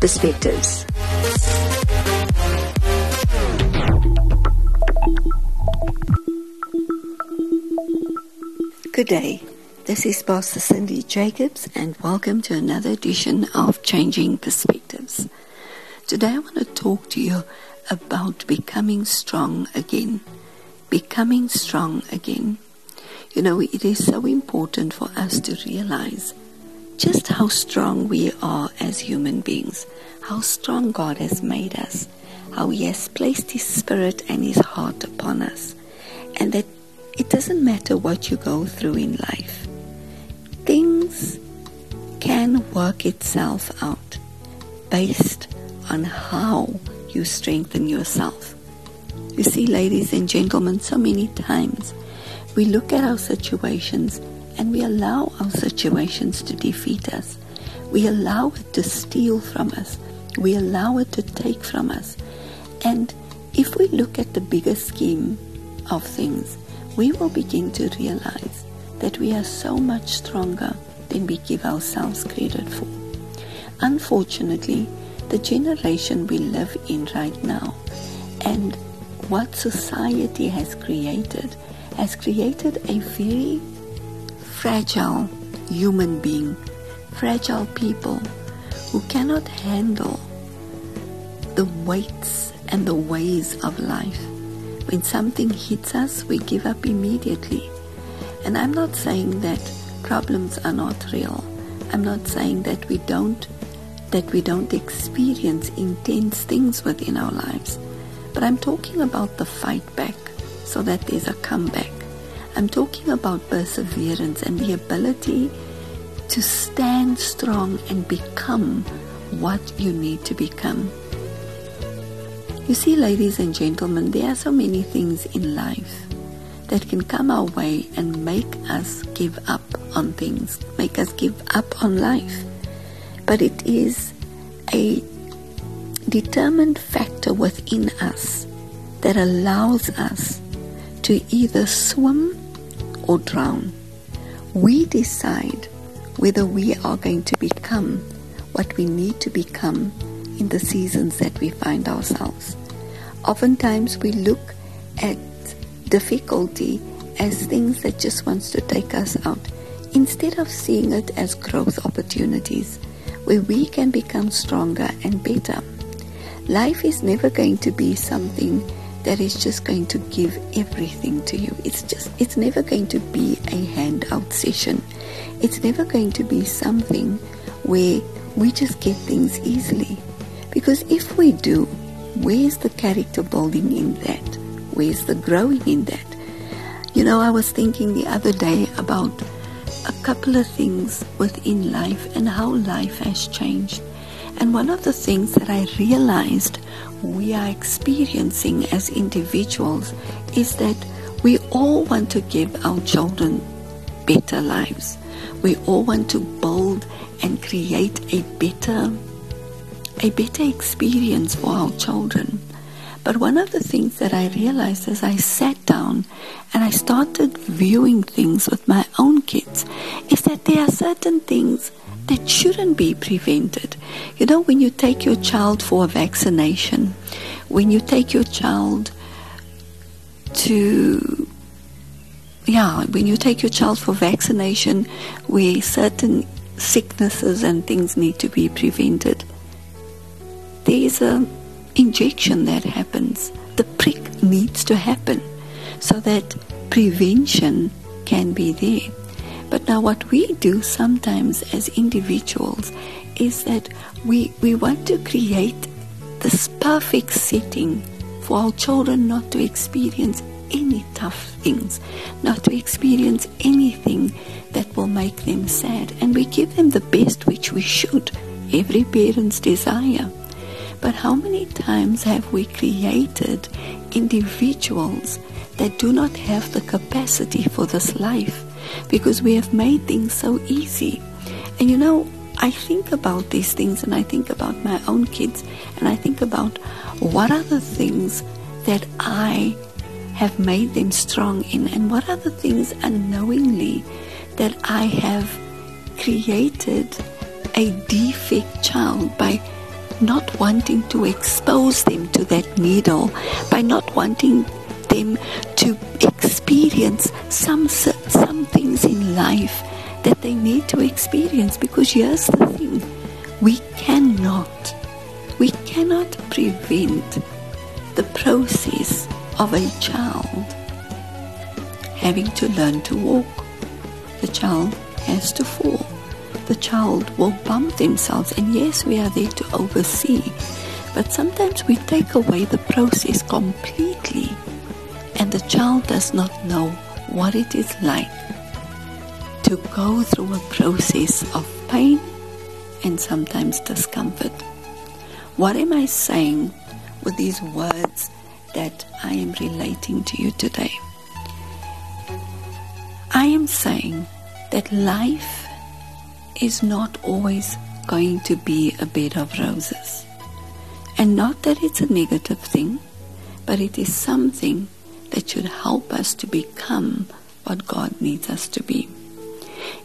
Perspectives. Good day. This is Pastor Cindy Jacobs, and welcome to another edition of Changing Perspectives. Today, I want to talk to you about becoming strong again. Becoming strong again. You know, it is so important for us to realize just how strong we are as human beings, how strong God has made us, how He has placed His Spirit and His heart upon us, and that it doesn't matter what you go through in life. Things can work itself out based on how you strengthen yourself. You see, ladies and gentlemen, so many times we look at our situations and we allow our situations to defeat us. We allow it to steal from us. We allow it to take from us. And if we look at the bigger scheme of things, we will begin to realize that we are so much stronger than we give ourselves credit for. Unfortunately, the generation we live in right now and what society has created has created a very fragile human being, fragile people who cannot handle the weights and the ways of life. When something hits us, we give up immediately. And I'm not saying that problems are not real. I'm not saying that we don't that we don't experience intense things within our lives. But I'm talking about the fight back so that there's a comeback. I'm talking about perseverance and the ability to stand strong and become what you need to become. You see, ladies and gentlemen, there are so many things in life that can come our way and make us give up on things, make us give up on life. But it is a determined factor within us that allows us to either swim or drown. We decide whether we are going to become what we need to become in the seasons that we find ourselves. Oftentimes we look at difficulty as things that just wants to take us out instead of seeing it as growth opportunities where we can become stronger and better. Life is never going to be something that is just going to give everything to you. It's just it's never going to be a handout session. It's never going to be something where we just get things easily. Because if we do, where's the character building in that? Where's the growing in that? You know, I was thinking the other day about a couple of things within life and how life has changed. And one of the things that I realized we are experiencing as individuals is that we all want to give our children better lives. We all want to build and create a better a better experience for our children. But one of the things that I realized as I sat down and I started viewing things with my own kids is that there are certain things that shouldn't be prevented. You know, when you take your child for a vaccination, when you take your child to, yeah, when you take your child for vaccination where certain sicknesses and things need to be prevented, there's a injection that happens. The prick needs to happen so that prevention can be there. But now, what we do sometimes as individuals is that we, we want to create this perfect setting for our children not to experience any tough things, not to experience anything that will make them sad. And we give them the best, which we should, every parent's desire. But how many times have we created individuals that do not have the capacity for this life? Because we have made things so easy. And you know, I think about these things and I think about my own kids and I think about what are the things that I have made them strong in and what are the things unknowingly that I have created a defect child by not wanting to expose them to that needle, by not wanting them to experience some some things in life that they need to experience because here's the thing. We cannot we cannot prevent the process of a child having to learn to walk. The child has to fall. The child will bump themselves and yes we are there to oversee but sometimes we take away the process completely and the child does not know what it is like to go through a process of pain and sometimes discomfort. What am I saying with these words that I am relating to you today? I am saying that life is not always going to be a bed of roses. And not that it's a negative thing, but it is something that should help us to become what God needs us to be.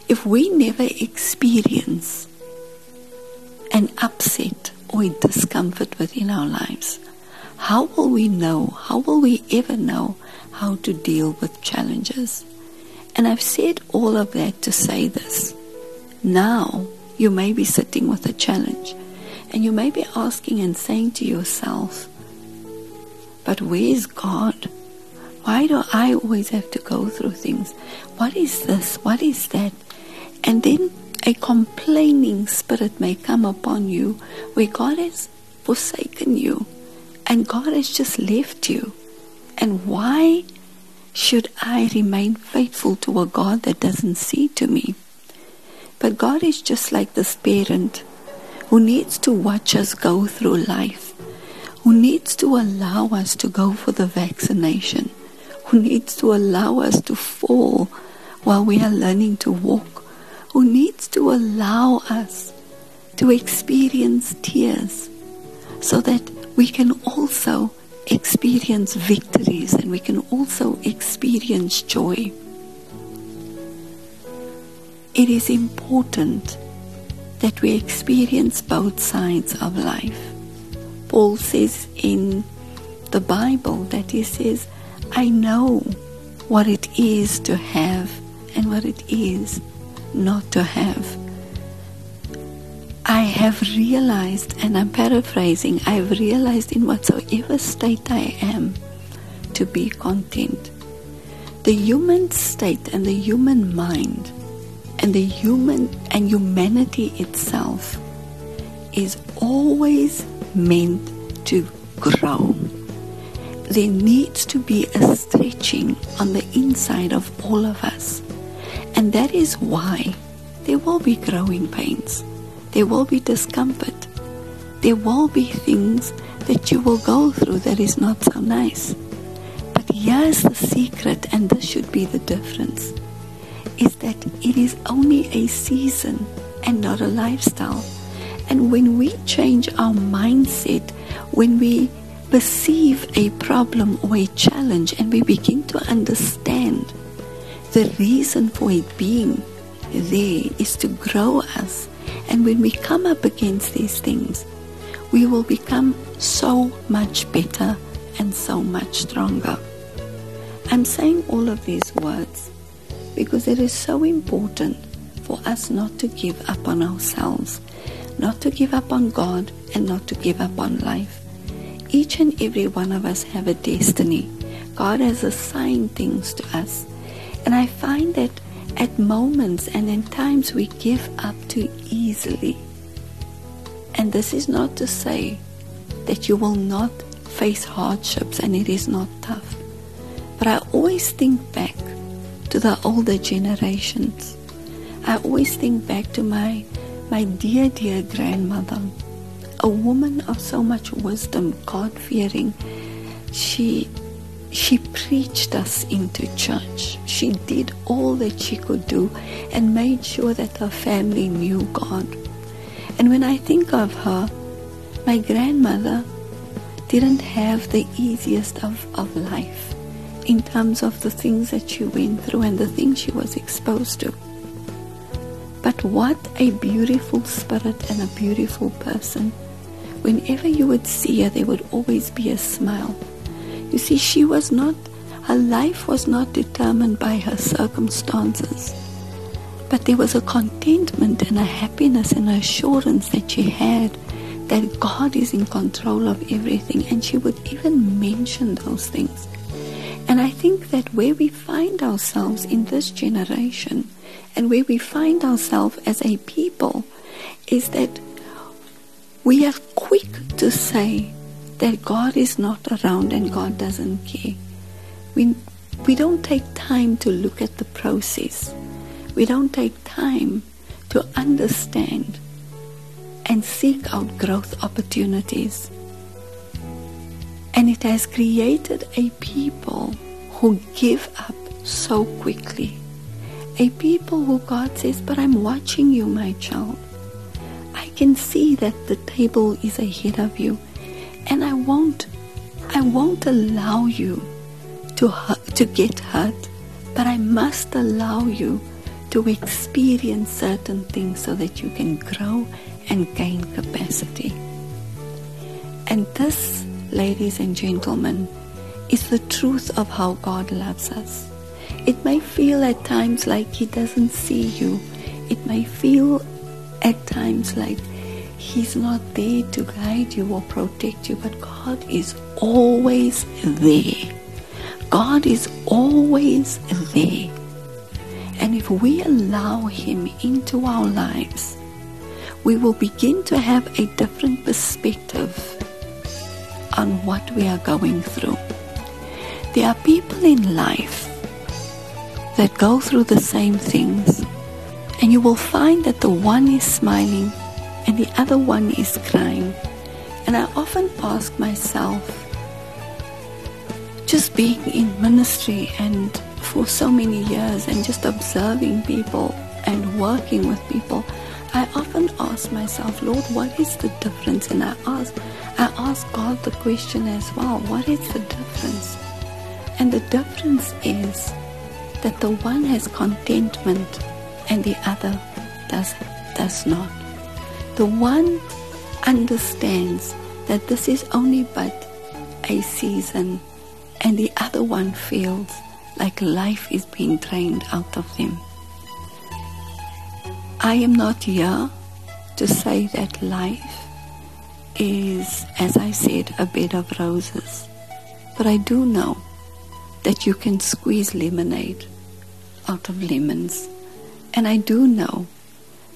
If we never experience an upset or a discomfort within our lives, how will we know, how will we ever know how to deal with challenges? And I've said all of that to say this. Now you may be sitting with a challenge and you may be asking and saying to yourself, but where is God? Why do I always have to go through things? What is this? What is that? And then a complaining spirit may come upon you where God has forsaken you and God has just left you. And why should I remain faithful to a God that doesn't see to me? But God is just like this parent who needs to watch us go through life, who needs to allow us to go for the vaccination who needs to allow us to fall while we are learning to walk, who needs to allow us to experience tears so that we can also experience victories and we can also experience joy. It is important that we experience both sides of life. Paul says in the Bible that he says, I know what it is to have and what it is not to have. I have realized, and I'm paraphrasing, I have realized in whatsoever state I am to be content. The human state and the human mind and the human and humanity itself is always meant to grow there needs to be a stretching on the inside of all of us. And that is why there will be growing pains, there will be discomfort, there will be things that you will go through that is not so nice. But here's the secret, and this should be the difference is that it is only a season and not a lifestyle. And when we change our mindset, when we perceive a problem or a challenge and we begin to understand the reason for it being there is to grow us. And when we come up against these things, we will become so much better and so much stronger. I'm saying all of these words because it is so important for us not to give up on ourselves, not to give up on God, and not to give up on life each and every one of us have a destiny. God has assigned things to us. And I find that at moments and in times we give up too easily. And this is not to say that you will not face hardships and it is not tough. But I always think back to the older generations. I always think back to my my dear dear grandmother a woman of so much wisdom, God fearing. She she preached us into church. She did all that she could do and made sure that her family knew God. And when I think of her, my grandmother didn't have the easiest of, of life in terms of the things that she went through and the things she was exposed to. But what a beautiful spirit and a beautiful person whenever you would see her, there would always be a smile. You see, she was not, her life was not determined by her circumstances, but there was a contentment and a happiness and assurance that she had that God is in control of everything, and she would even mention those things. And I think that where we find ourselves in this generation and where we find ourselves as a people is that we are quick to say that God is not around and God doesn't care. We, we don't take time to look at the process. We don't take time to understand and seek out growth opportunities. And it has created a people who give up so quickly. A people who God says, But I'm watching you, my child. Can see that the table is ahead of you, and I won't, I won't allow you to to get hurt, but I must allow you to experience certain things so that you can grow and gain capacity. And this ladies and gentlemen, is the truth of how God loves us. It may feel at times like He doesn't see you. It may feel at times like He's not there to guide you or protect you, but God is always there. God is always there. And if we allow Him into our lives, we will begin to have a different perspective on what we are going through. There are people in life that go through the same things, and you will find that the one is smiling and the other one is crying. And I often ask myself, just being in ministry and for so many years and just observing people and working with people, I often ask myself, Lord, what is the difference? And I ask, I ask God the question as well, what is the difference? And the difference is that the one has contentment and the other does, does not. The one understands that this is only but a season and the other one feels like life is being drained out of them. I am not here to say that life is, as I said, a bed of roses. But I do know that you can squeeze lemonade out of lemons. And I do know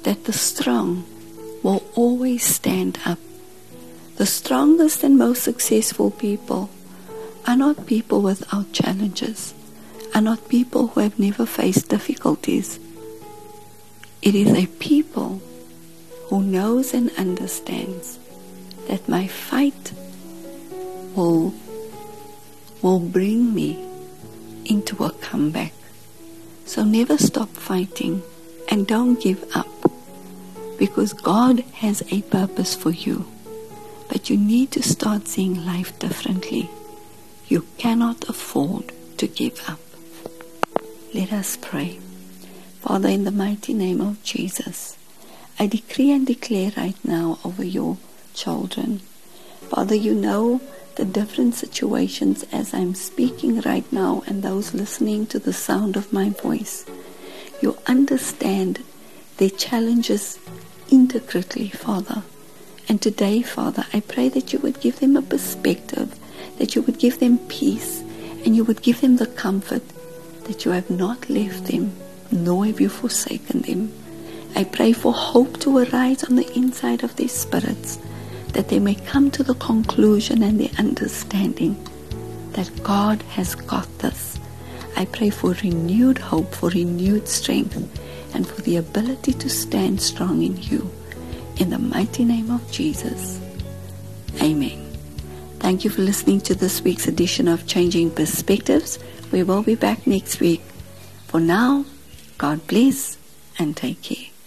that the strong will always stand up. The strongest and most successful people are not people without challenges, are not people who have never faced difficulties it is a people who knows and understands that my fight will, will bring me into a comeback. So never stop fighting and don't give up because God has a purpose for you. But you need to start seeing life differently. You cannot afford to give up. Let us pray. Father, in the mighty name of Jesus, I decree and declare right now over your children. Father, you know the different situations as I'm speaking right now and those listening to the sound of my voice. You understand their challenges intricately, Father. And today, Father, I pray that you would give them a perspective, that you would give them peace, and you would give them the comfort that you have not left them nor have you forsaken them. I pray for hope to arise on the inside of their spirits, that they may come to the conclusion and the understanding that God has got this. I pray for renewed hope, for renewed strength, and for the ability to stand strong in you. In the mighty name of Jesus. Amen. Thank you for listening to this week's edition of Changing Perspectives. We will be back next week. For now, God bless and take care.